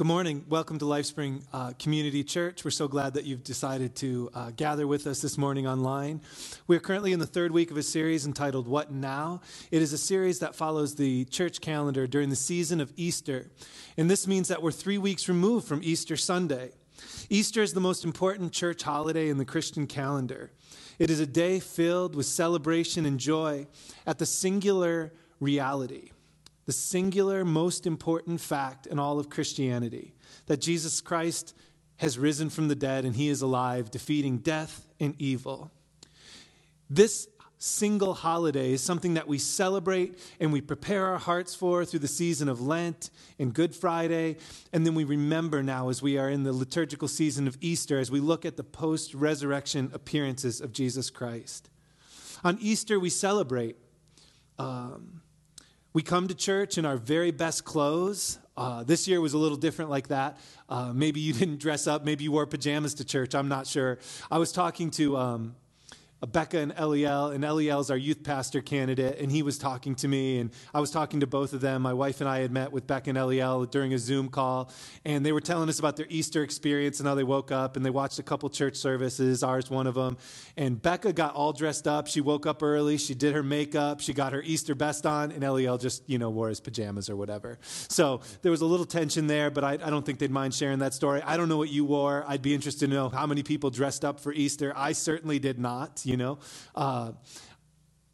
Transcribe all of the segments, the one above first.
Good morning. Welcome to LifeSpring uh, Community Church. We're so glad that you've decided to uh, gather with us this morning online. We're currently in the third week of a series entitled What Now? It is a series that follows the church calendar during the season of Easter. And this means that we're three weeks removed from Easter Sunday. Easter is the most important church holiday in the Christian calendar. It is a day filled with celebration and joy at the singular reality the singular, most important fact in all of Christianity that Jesus Christ has risen from the dead and he is alive, defeating death and evil. This single holiday is something that we celebrate and we prepare our hearts for through the season of Lent and Good Friday. And then we remember now as we are in the liturgical season of Easter, as we look at the post resurrection appearances of Jesus Christ. On Easter, we celebrate. Um, we come to church in our very best clothes. Uh, this year was a little different like that. Uh, maybe you didn't dress up. Maybe you wore pajamas to church. I'm not sure. I was talking to um, Becca and Eliel, and Eliel's our youth pastor candidate, and he was talking to me, and I was talking to both of them. My wife and I had met with Becca and Eliel during a Zoom call, and they were telling us about their Easter experience and how they woke up and they watched a couple church services, ours one of them. And Becca got all dressed up. She woke up early, she did her makeup, she got her Easter best on, and Eliel just, you know, wore his pajamas or whatever. So there was a little tension there, but I, I don't think they'd mind sharing that story. I don't know what you wore. I'd be interested to know how many people dressed up for Easter. I certainly did not you know. Uh,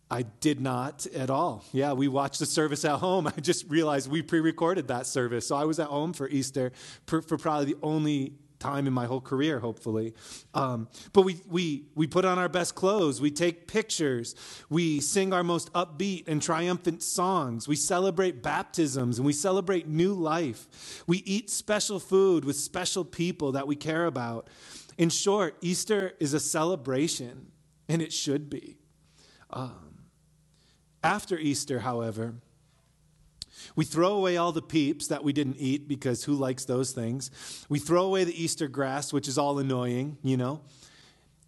I did not at all. Yeah, we watched the service at home. I just realized we pre recorded that service. So I was at home for Easter for, for probably the only time in my whole career, hopefully. Um, but we, we, we put on our best clothes, we take pictures, we sing our most upbeat and triumphant songs, we celebrate baptisms, and we celebrate new life. We eat special food with special people that we care about. In short, Easter is a celebration and it should be. Um, after Easter, however, we throw away all the peeps that we didn't eat because who likes those things? We throw away the Easter grass, which is all annoying, you know,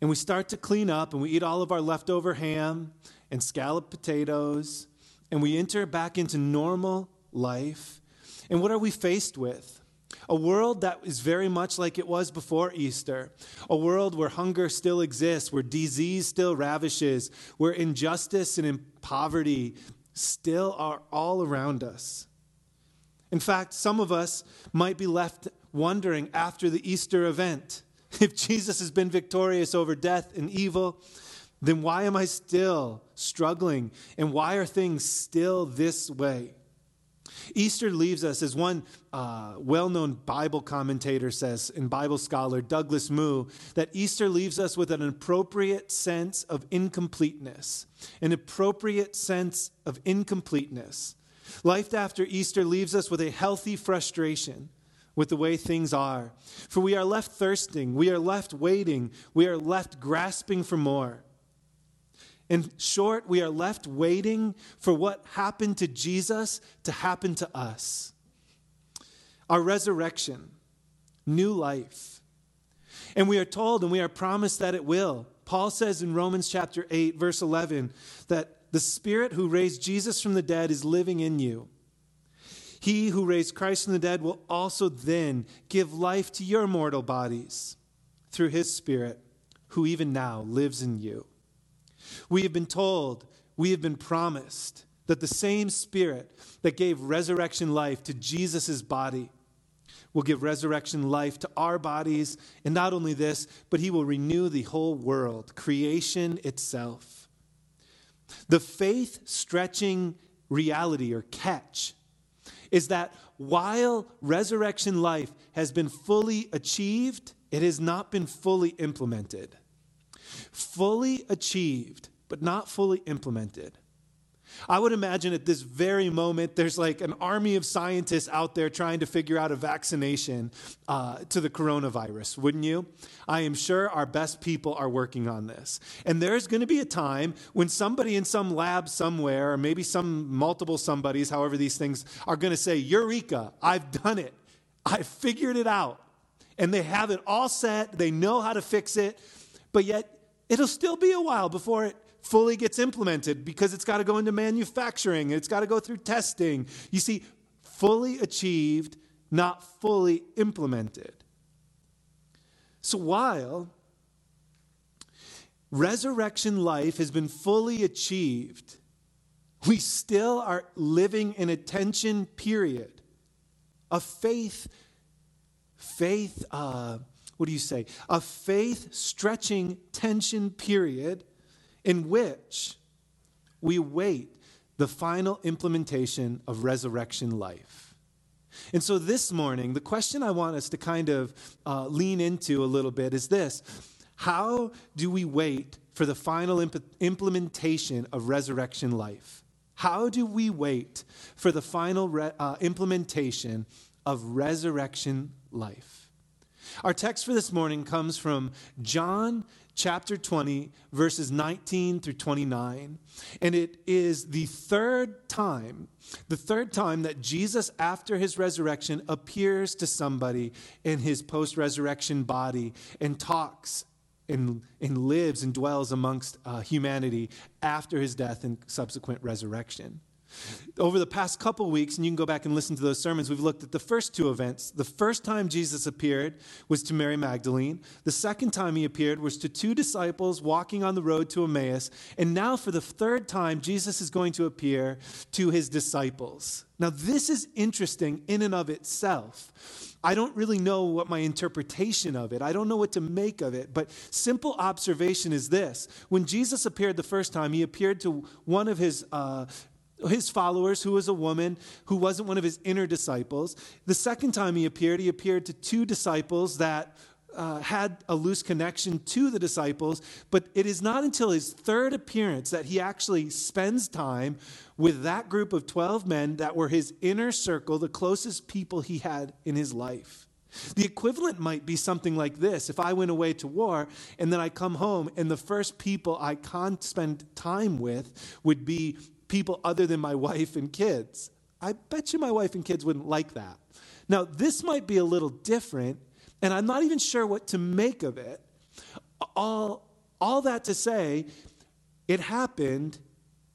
and we start to clean up and we eat all of our leftover ham and scalloped potatoes and we enter back into normal life. And what are we faced with? A world that is very much like it was before Easter. A world where hunger still exists, where disease still ravishes, where injustice and poverty still are all around us. In fact, some of us might be left wondering after the Easter event if Jesus has been victorious over death and evil, then why am I still struggling? And why are things still this way? Easter leaves us, as one uh, well known Bible commentator says, and Bible scholar Douglas Moo, that Easter leaves us with an appropriate sense of incompleteness. An appropriate sense of incompleteness. Life after Easter leaves us with a healthy frustration with the way things are. For we are left thirsting, we are left waiting, we are left grasping for more. In short, we are left waiting for what happened to Jesus to happen to us. Our resurrection, new life. And we are told and we are promised that it will. Paul says in Romans chapter 8, verse 11, that the Spirit who raised Jesus from the dead is living in you. He who raised Christ from the dead will also then give life to your mortal bodies through his Spirit, who even now lives in you. We have been told, we have been promised that the same Spirit that gave resurrection life to Jesus' body will give resurrection life to our bodies. And not only this, but He will renew the whole world, creation itself. The faith stretching reality or catch is that while resurrection life has been fully achieved, it has not been fully implemented fully achieved, but not fully implemented. I would imagine at this very moment, there's like an army of scientists out there trying to figure out a vaccination uh, to the coronavirus, wouldn't you? I am sure our best people are working on this. And there's going to be a time when somebody in some lab somewhere, or maybe some multiple somebodies, however these things, are going to say, Eureka, I've done it. I figured it out. And they have it all set, they know how to fix it, but yet it'll still be a while before it fully gets implemented because it's got to go into manufacturing, it's got to go through testing. You see, fully achieved not fully implemented. So while resurrection life has been fully achieved, we still are living in a tension period a faith, faith, uh, what do you say? A faith stretching tension period in which we wait the final implementation of resurrection life. And so this morning, the question I want us to kind of uh, lean into a little bit is this How do we wait for the final imp- implementation of resurrection life? How do we wait for the final re- uh, implementation of resurrection life? Our text for this morning comes from John chapter 20, verses 19 through 29. And it is the third time, the third time that Jesus, after his resurrection, appears to somebody in his post resurrection body and talks and, and lives and dwells amongst uh, humanity after his death and subsequent resurrection. Over the past couple weeks, and you can go back and listen to those sermons, we've looked at the first two events. The first time Jesus appeared was to Mary Magdalene. The second time he appeared was to two disciples walking on the road to Emmaus. And now, for the third time, Jesus is going to appear to his disciples. Now, this is interesting in and of itself. I don't really know what my interpretation of it. I don't know what to make of it, but simple observation is this. When Jesus appeared the first time, he appeared to one of his uh, his followers, who was a woman who wasn't one of his inner disciples. The second time he appeared, he appeared to two disciples that uh, had a loose connection to the disciples, but it is not until his third appearance that he actually spends time with that group of 12 men that were his inner circle, the closest people he had in his life. The equivalent might be something like this. If I went away to war and then I come home and the first people I can't spend time with would be people other than my wife and kids. I bet you my wife and kids wouldn't like that. Now, this might be a little different, and I'm not even sure what to make of it. All, all that to say, it happened,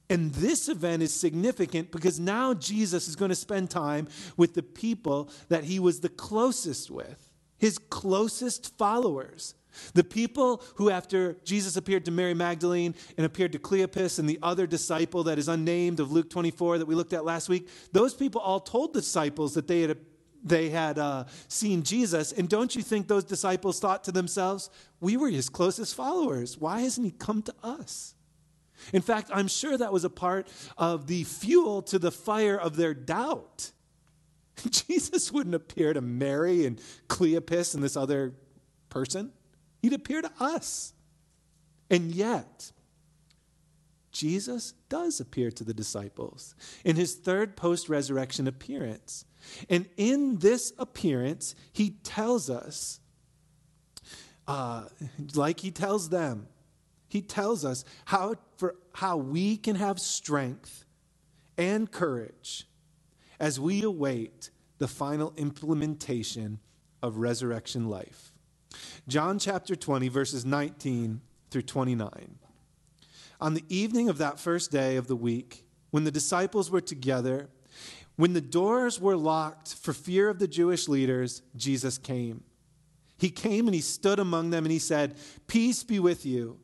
and this event is significant because now Jesus is going to spend time with the people that he was the closest with, his closest followers. The people who, after Jesus appeared to Mary Magdalene and appeared to Cleopas and the other disciple that is unnamed of Luke 24 that we looked at last week, those people all told the disciples that they had, they had uh, seen Jesus. And don't you think those disciples thought to themselves, we were his closest followers. Why hasn't he come to us? In fact, I'm sure that was a part of the fuel to the fire of their doubt. Jesus wouldn't appear to Mary and Cleopas and this other person. He'd appear to us. And yet, Jesus does appear to the disciples in his third post resurrection appearance. And in this appearance, he tells us, uh, like he tells them, he tells us how, for, how we can have strength and courage as we await the final implementation of resurrection life. John chapter 20, verses 19 through 29. On the evening of that first day of the week, when the disciples were together, when the doors were locked for fear of the Jewish leaders, Jesus came. He came and he stood among them and he said, Peace be with you.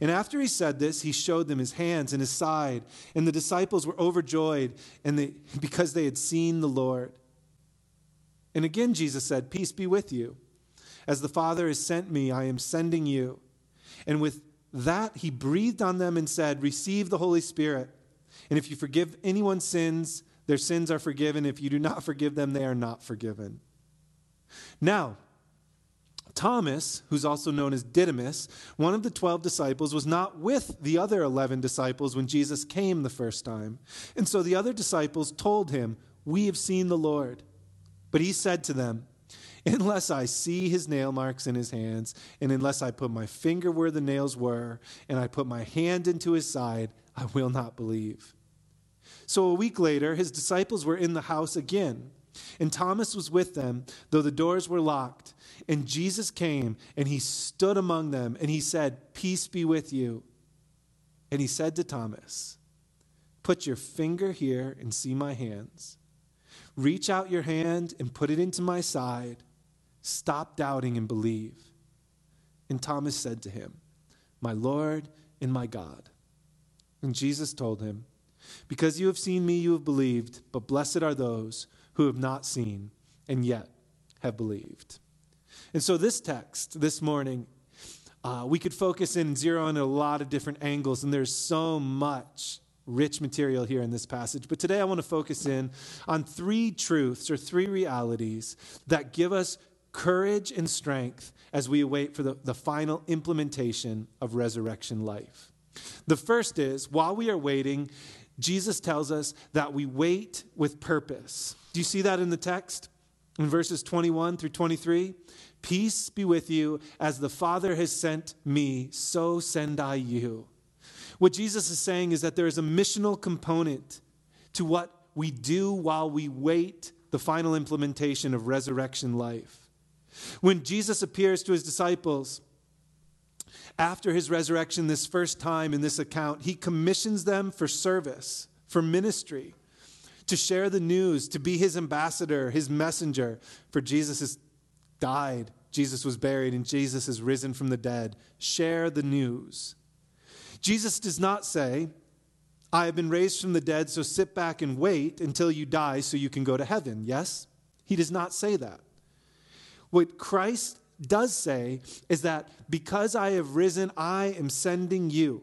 And after he said this, he showed them his hands and his side. And the disciples were overjoyed and they, because they had seen the Lord. And again, Jesus said, Peace be with you. As the Father has sent me, I am sending you. And with that, he breathed on them and said, Receive the Holy Spirit. And if you forgive anyone's sins, their sins are forgiven. If you do not forgive them, they are not forgiven. Now, Thomas, who's also known as Didymus, one of the 12 disciples, was not with the other 11 disciples when Jesus came the first time. And so the other disciples told him, We have seen the Lord. But he said to them, unless I see his nail marks in his hands, and unless I put my finger where the nails were, and I put my hand into his side, I will not believe. So a week later, his disciples were in the house again, and Thomas was with them, though the doors were locked. And Jesus came, and he stood among them, and he said, Peace be with you. And he said to Thomas, Put your finger here and see my hands Reach out your hand and put it into my side. Stop doubting and believe. And Thomas said to him, My Lord and my God. And Jesus told him, Because you have seen me, you have believed, but blessed are those who have not seen and yet have believed. And so, this text this morning, uh, we could focus in and zero in a lot of different angles, and there's so much rich material here in this passage. But today I want to focus in on three truths or three realities that give us courage and strength as we await for the, the final implementation of resurrection life. The first is while we are waiting, Jesus tells us that we wait with purpose. Do you see that in the text? In verses 21 through 23, peace be with you. As the Father has sent me, so send I you. What Jesus is saying is that there is a missional component to what we do while we wait the final implementation of resurrection life. When Jesus appears to his disciples after his resurrection this first time in this account, he commissions them for service, for ministry, to share the news, to be his ambassador, his messenger. For Jesus has died, Jesus was buried, and Jesus has risen from the dead. Share the news. Jesus does not say, I have been raised from the dead, so sit back and wait until you die so you can go to heaven. Yes? He does not say that. What Christ does say is that because I have risen, I am sending you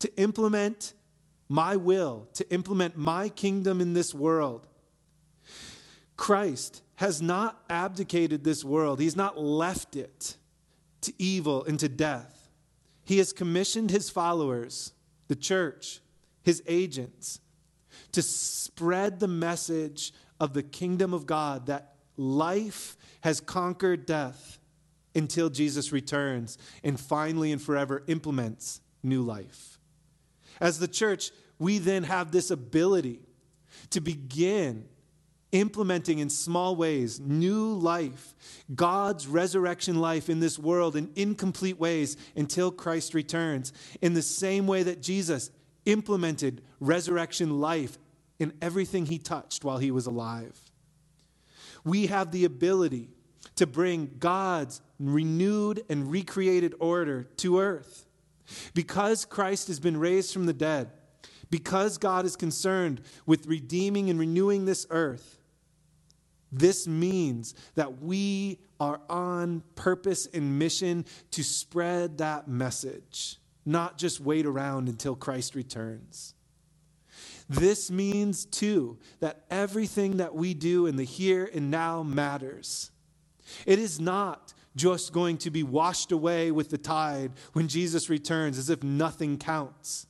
to implement my will, to implement my kingdom in this world. Christ has not abdicated this world, He's not left it to evil and to death. He has commissioned his followers, the church, his agents, to spread the message of the kingdom of God that life has conquered death until Jesus returns and finally and forever implements new life. As the church, we then have this ability to begin implementing in small ways new life, God's resurrection life in this world in incomplete ways until Christ returns, in the same way that Jesus implemented resurrection life in everything he touched while he was alive. We have the ability to bring God's renewed and recreated order to earth. Because Christ has been raised from the dead, because God is concerned with redeeming and renewing this earth, this means that we are on purpose and mission to spread that message, not just wait around until Christ returns. This means, too, that everything that we do in the here and now matters. It is not just going to be washed away with the tide when Jesus returns as if nothing counts.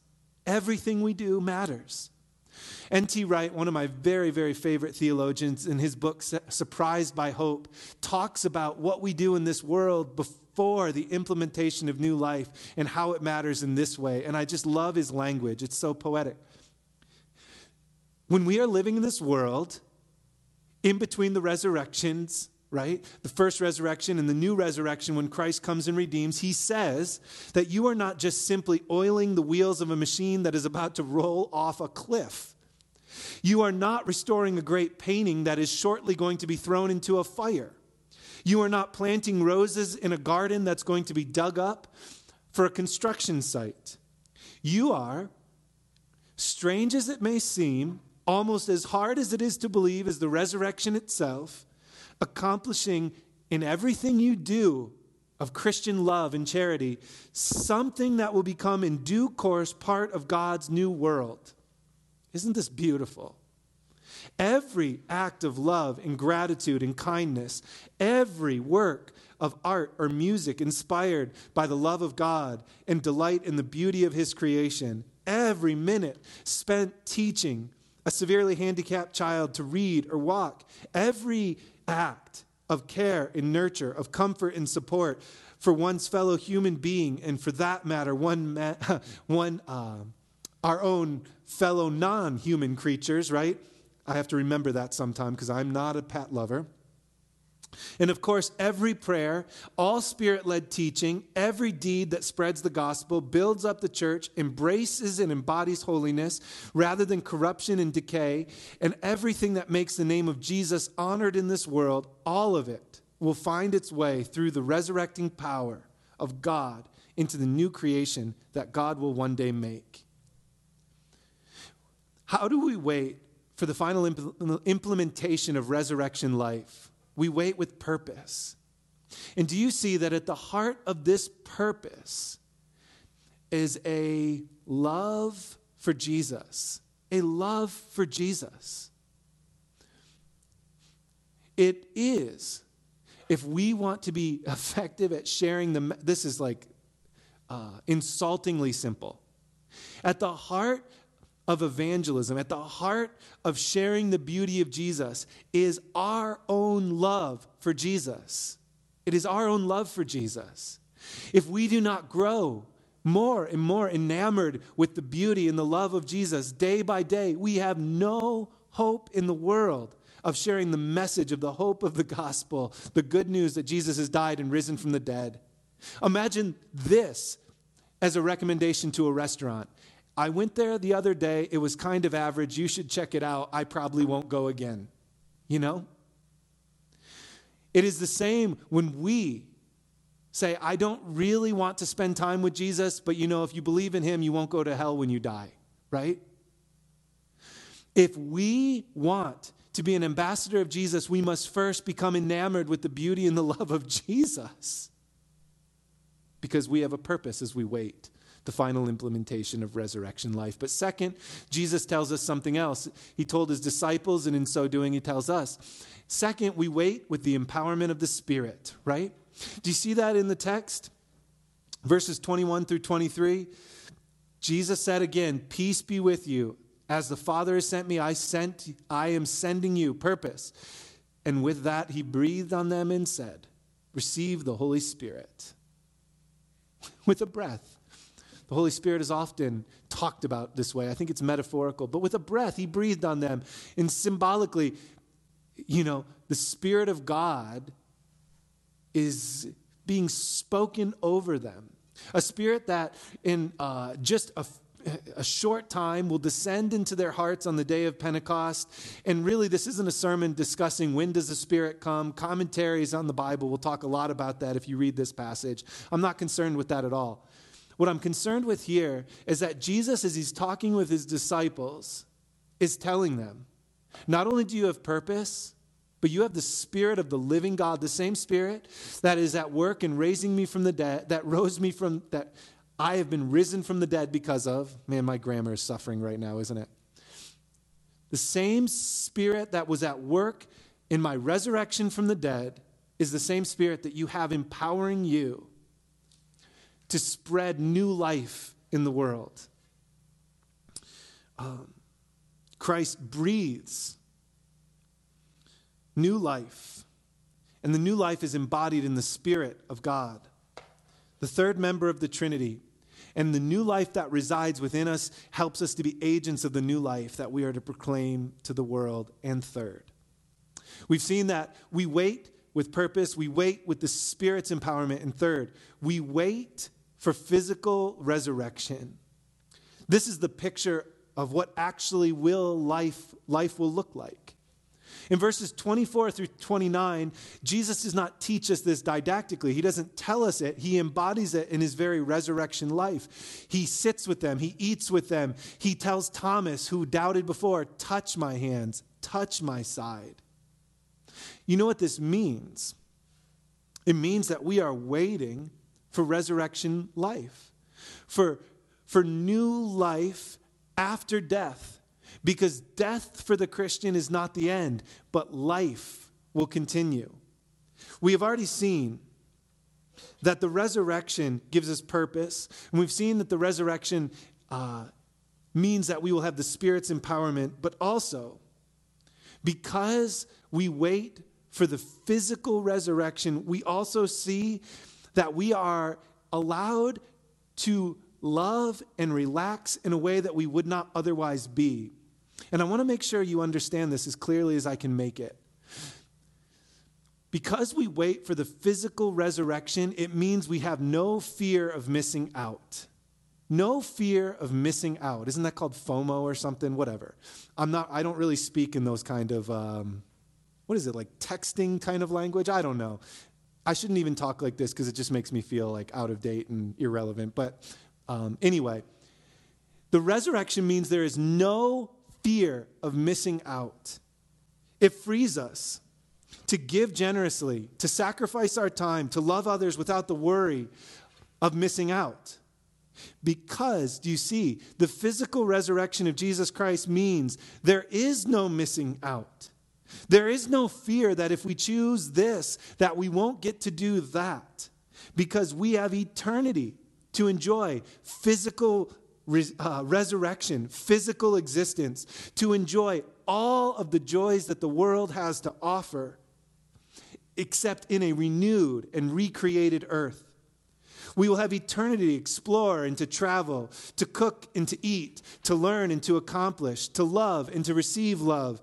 Everything we do matters. N.T. Wright, one of my very, very favorite theologians, in his book, Surprised by Hope, talks about what we do in this world before the implementation of new life and how it matters in this way. And I just love his language, it's so poetic. When we are living in this world, in between the resurrections, right? The first resurrection and the new resurrection, when Christ comes and redeems, he says that you are not just simply oiling the wheels of a machine that is about to roll off a cliff. You are not restoring a great painting that is shortly going to be thrown into a fire. You are not planting roses in a garden that's going to be dug up for a construction site. You are, strange as it may seem, almost as hard as it is to believe as the resurrection itself accomplishing in everything you do of Christian love and charity something that will become in due course part of God's new world. Isn't this beautiful? Every act of love and gratitude and kindness, every work of art or music inspired by the love of God and delight in the beauty of His creation, every minute spent teaching a severely handicapped child to read or walk, every act of care and nurture, of comfort and support for one's fellow human being, and for that matter, one, ma- one uh, our own fellow non human creatures, right? I have to remember that sometime because I'm not a pet lover. And of course, every prayer, all spirit led teaching, every deed that spreads the gospel, builds up the church, embraces and embodies holiness rather than corruption and decay, and everything that makes the name of Jesus honored in this world, all of it will find its way through the resurrecting power of God into the new creation that God will one day make. How do we wait for the final impl- implementation of resurrection life? We wait with purpose. And do you see that at the heart of this purpose is a love for Jesus? A love for Jesus. It is, if we want to be effective at sharing the, this is like uh, insultingly simple. At the heart of evangelism, at the heart of sharing the beauty of Jesus, is our own love for Jesus. It is our own love for Jesus. If we do not grow more and more enamored with the beauty and the love of Jesus day by day, we have no hope in the world of sharing the message of the hope of the gospel, the good news that Jesus has died and risen from the dead. Imagine this as a recommendation to a restaurant. I went there the other day. It was kind of average. You should check it out. I probably won't go again. You know? It is the same when we say, I don't really want to spend time with Jesus, but you know, if you believe in him, you won't go to hell when you die, right? If we want to be an ambassador of Jesus, we must first become enamored with the beauty and the love of Jesus because we have a purpose as we wait the final implementation of resurrection life. But second, Jesus tells us something else. He told his disciples, and in so doing, he tells us. Second, we wait with the empowerment of the Spirit, right? Do you see that in the text? Verses 21 through 23. Jesus said again, Peace be with you. As the Father has sent me, I sent I am sending you purpose. And with that he breathed on them and said, Receive the Holy Spirit. With a breath. The Holy Spirit is often talked about this way. I think it's metaphorical. But with a breath, he breathed on them. And symbolically, you know, the Spirit of God is being spoken over them. A spirit that in uh, just a a short time will descend into their hearts on the day of Pentecost. And really, this isn't a sermon discussing when does the Spirit come. Commentaries on the Bible will talk a lot about that if you read this passage. I'm not concerned with that at all. What I'm concerned with here is that Jesus, as he's talking with his disciples, is telling them not only do you have purpose, but you have the Spirit of the living God, the same Spirit that is at work in raising me from the dead, that rose me from, that I have been risen from the dead because of, man, my grammar is suffering right now, isn't it? The same Spirit that was at work in my resurrection from the dead is the same Spirit that you have empowering you to spread new life in the world. Um, Christ breathes new life, and the new life is embodied in the Spirit of God, the third member of the Trinity. And the new life that resides within us helps us to be agents of the new life that we are to proclaim to the world. And third, we've seen that we wait with purpose, we wait with the Spirit's empowerment. And third, we wait for physical resurrection. This is the picture of what actually will life, life will look like. In verses 24 through 29, Jesus does not teach us this didactically. He doesn't tell us it. He embodies it in his very resurrection life. He sits with them, he eats with them. He tells Thomas, who doubted before, Touch my hands, touch my side. You know what this means? It means that we are waiting for resurrection life, for, for new life after death. Because death for the Christian is not the end, but life will continue. We have already seen that the resurrection gives us purpose, and we've seen that the resurrection uh, means that we will have the Spirit's empowerment, but also because we wait for the physical resurrection, we also see that we are allowed to love and relax in a way that we would not otherwise be. And I want to make sure you understand this as clearly as I can make it. Because we wait for the physical resurrection, it means we have no fear of missing out. No fear of missing out. Isn't that called FOMO or something? Whatever. I'm not, I don't really speak in those kind of, um, what is it, like texting kind of language? I don't know. I shouldn't even talk like this because it just makes me feel like out of date and irrelevant. But um, anyway, the resurrection means there is no fear of missing out. It frees us to give generously, to sacrifice our time, to love others without the worry of missing out. Because, do you see, the physical resurrection of Jesus Christ means there is no missing out. There is no fear that if we choose this, that we won't get to do that. Because we have eternity to enjoy physical uh, resurrection, physical existence, to enjoy all of the joys that the world has to offer, except in a renewed and recreated earth. We will have eternity to explore and to travel, to cook and to eat, to learn and to accomplish, to love and to receive love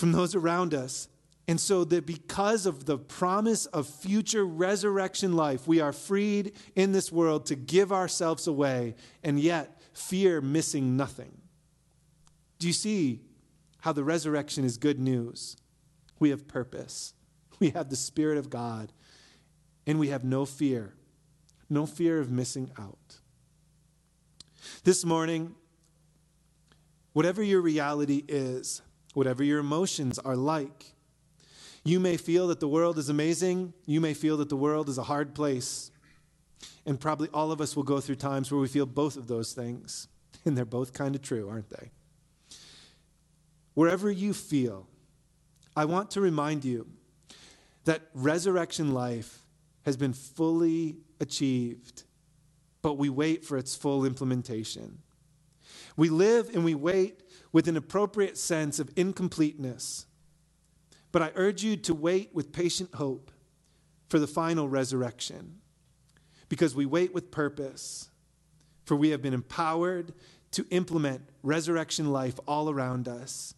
from those around us. And so that because of the promise of future resurrection life, we are freed in this world to give ourselves away and yet fear missing nothing. Do you see how the resurrection is good news? We have purpose, we have the Spirit of God, and we have no fear, no fear of missing out. This morning, whatever your reality is, whatever your emotions are like, you may feel that the world is amazing. You may feel that the world is a hard place. And probably all of us will go through times where we feel both of those things. And they're both kind of true, aren't they? Wherever you feel, I want to remind you that resurrection life has been fully achieved, but we wait for its full implementation. We live and we wait with an appropriate sense of incompleteness. But I urge you to wait with patient hope for the final resurrection because we wait with purpose, for we have been empowered to implement resurrection life all around us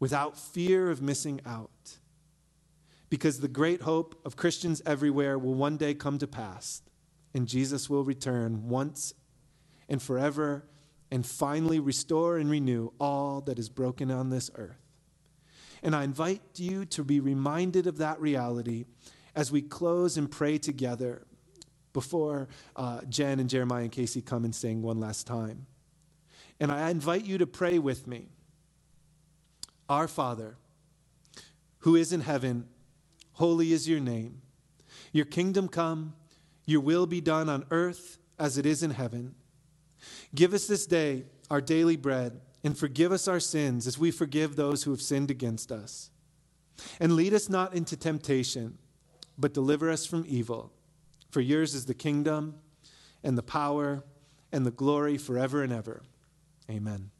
without fear of missing out. Because the great hope of Christians everywhere will one day come to pass, and Jesus will return once and forever and finally restore and renew all that is broken on this earth. And I invite you to be reminded of that reality as we close and pray together before uh, Jen and Jeremiah and Casey come and sing one last time. And I invite you to pray with me. Our Father, who is in heaven, holy is your name. Your kingdom come, your will be done on earth as it is in heaven. Give us this day our daily bread, and forgive us our sins as we forgive those who have sinned against us. And lead us not into temptation, but deliver us from evil. For yours is the kingdom and the power and the glory forever and ever. Amen.